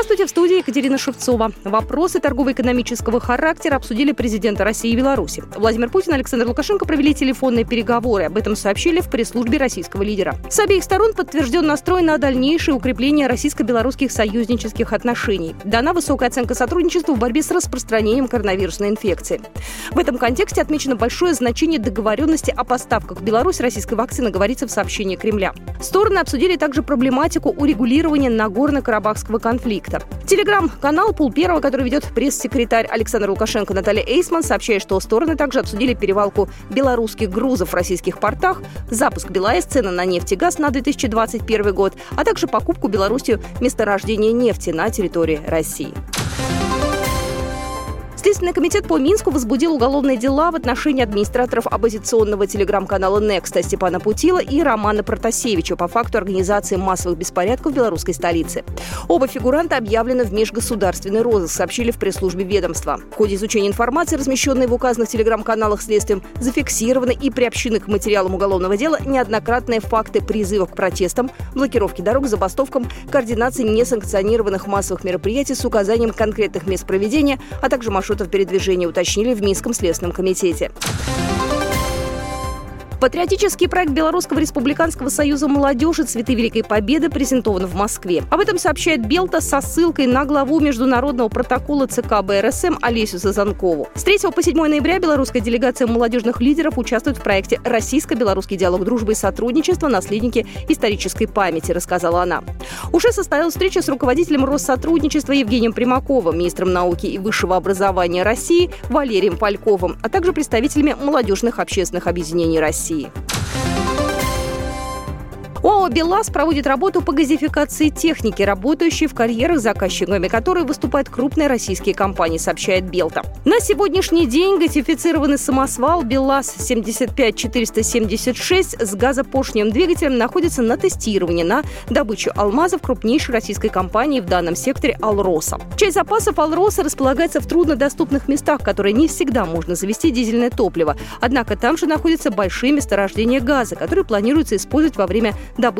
Здравствуйте, в студии Екатерина Шевцова. Вопросы торгово-экономического характера обсудили президенты России и Беларуси. Владимир Путин и Александр Лукашенко провели телефонные переговоры. Об этом сообщили в пресс-службе российского лидера. С обеих сторон подтвержден настрой на дальнейшее укрепление российско-белорусских союзнических отношений. Дана высокая оценка сотрудничества в борьбе с распространением коронавирусной инфекции. В этом контексте отмечено большое значение договоренности о поставках в Беларусь российской вакцины, говорится в сообщении Кремля. Стороны обсудили также проблематику урегулирования Нагорно-Карабахского конфликта конфликта. Телеграм-канал «Пул Первого», который ведет пресс-секретарь Александр Лукашенко Наталья Эйсман, сообщает, что стороны также обсудили перевалку белорусских грузов в российских портах, запуск БелАЭС, цены на нефть и газ на 2021 год, а также покупку Беларусью месторождения нефти на территории России. Следственный комитет по Минску возбудил уголовные дела в отношении администраторов оппозиционного телеграм-канала «Некста» Степана Путила и Романа Протасевича по факту организации массовых беспорядков в белорусской столице. Оба фигуранта объявлены в межгосударственный розыск, сообщили в пресс-службе ведомства. В ходе изучения информации, размещенной в указанных телеграм-каналах следствием, зафиксированы и приобщены к материалам уголовного дела неоднократные факты призывов к протестам, блокировки дорог, забастовкам, координации несанкционированных массовых мероприятий с указанием конкретных мест проведения, а также маршрутов передвижения уточнили в Минском следственном комитете. Патриотический проект Белорусского республиканского союза молодежи «Цветы Великой Победы» презентован в Москве. Об этом сообщает Белта со ссылкой на главу международного протокола ЦК БРСМ Олесю Сазанкову. С 3 по 7 ноября белорусская делегация молодежных лидеров участвует в проекте «Российско-белорусский диалог дружбы и сотрудничества. Наследники исторической памяти», рассказала она. Уже состоялась встреча с руководителем Россотрудничества Евгением Примаковым, министром науки и высшего образования России Валерием Пальковым, а также представителями молодежных общественных объединений России. России. «БелАЗ» проводит работу по газификации техники, работающей в карьерах, заказчиками которой выступают крупные российские компании, сообщает Белта. На сегодняшний день газифицированный самосвал БелАЗ-75476 с газопоршневым двигателем находится на тестировании на добычу алмазов крупнейшей российской компании в данном секторе «Алроса». Часть запасов «Алроса» располагается в труднодоступных местах, которые не всегда можно завести дизельное топливо. Однако там же находятся большие месторождения газа, которые планируется использовать во время добычи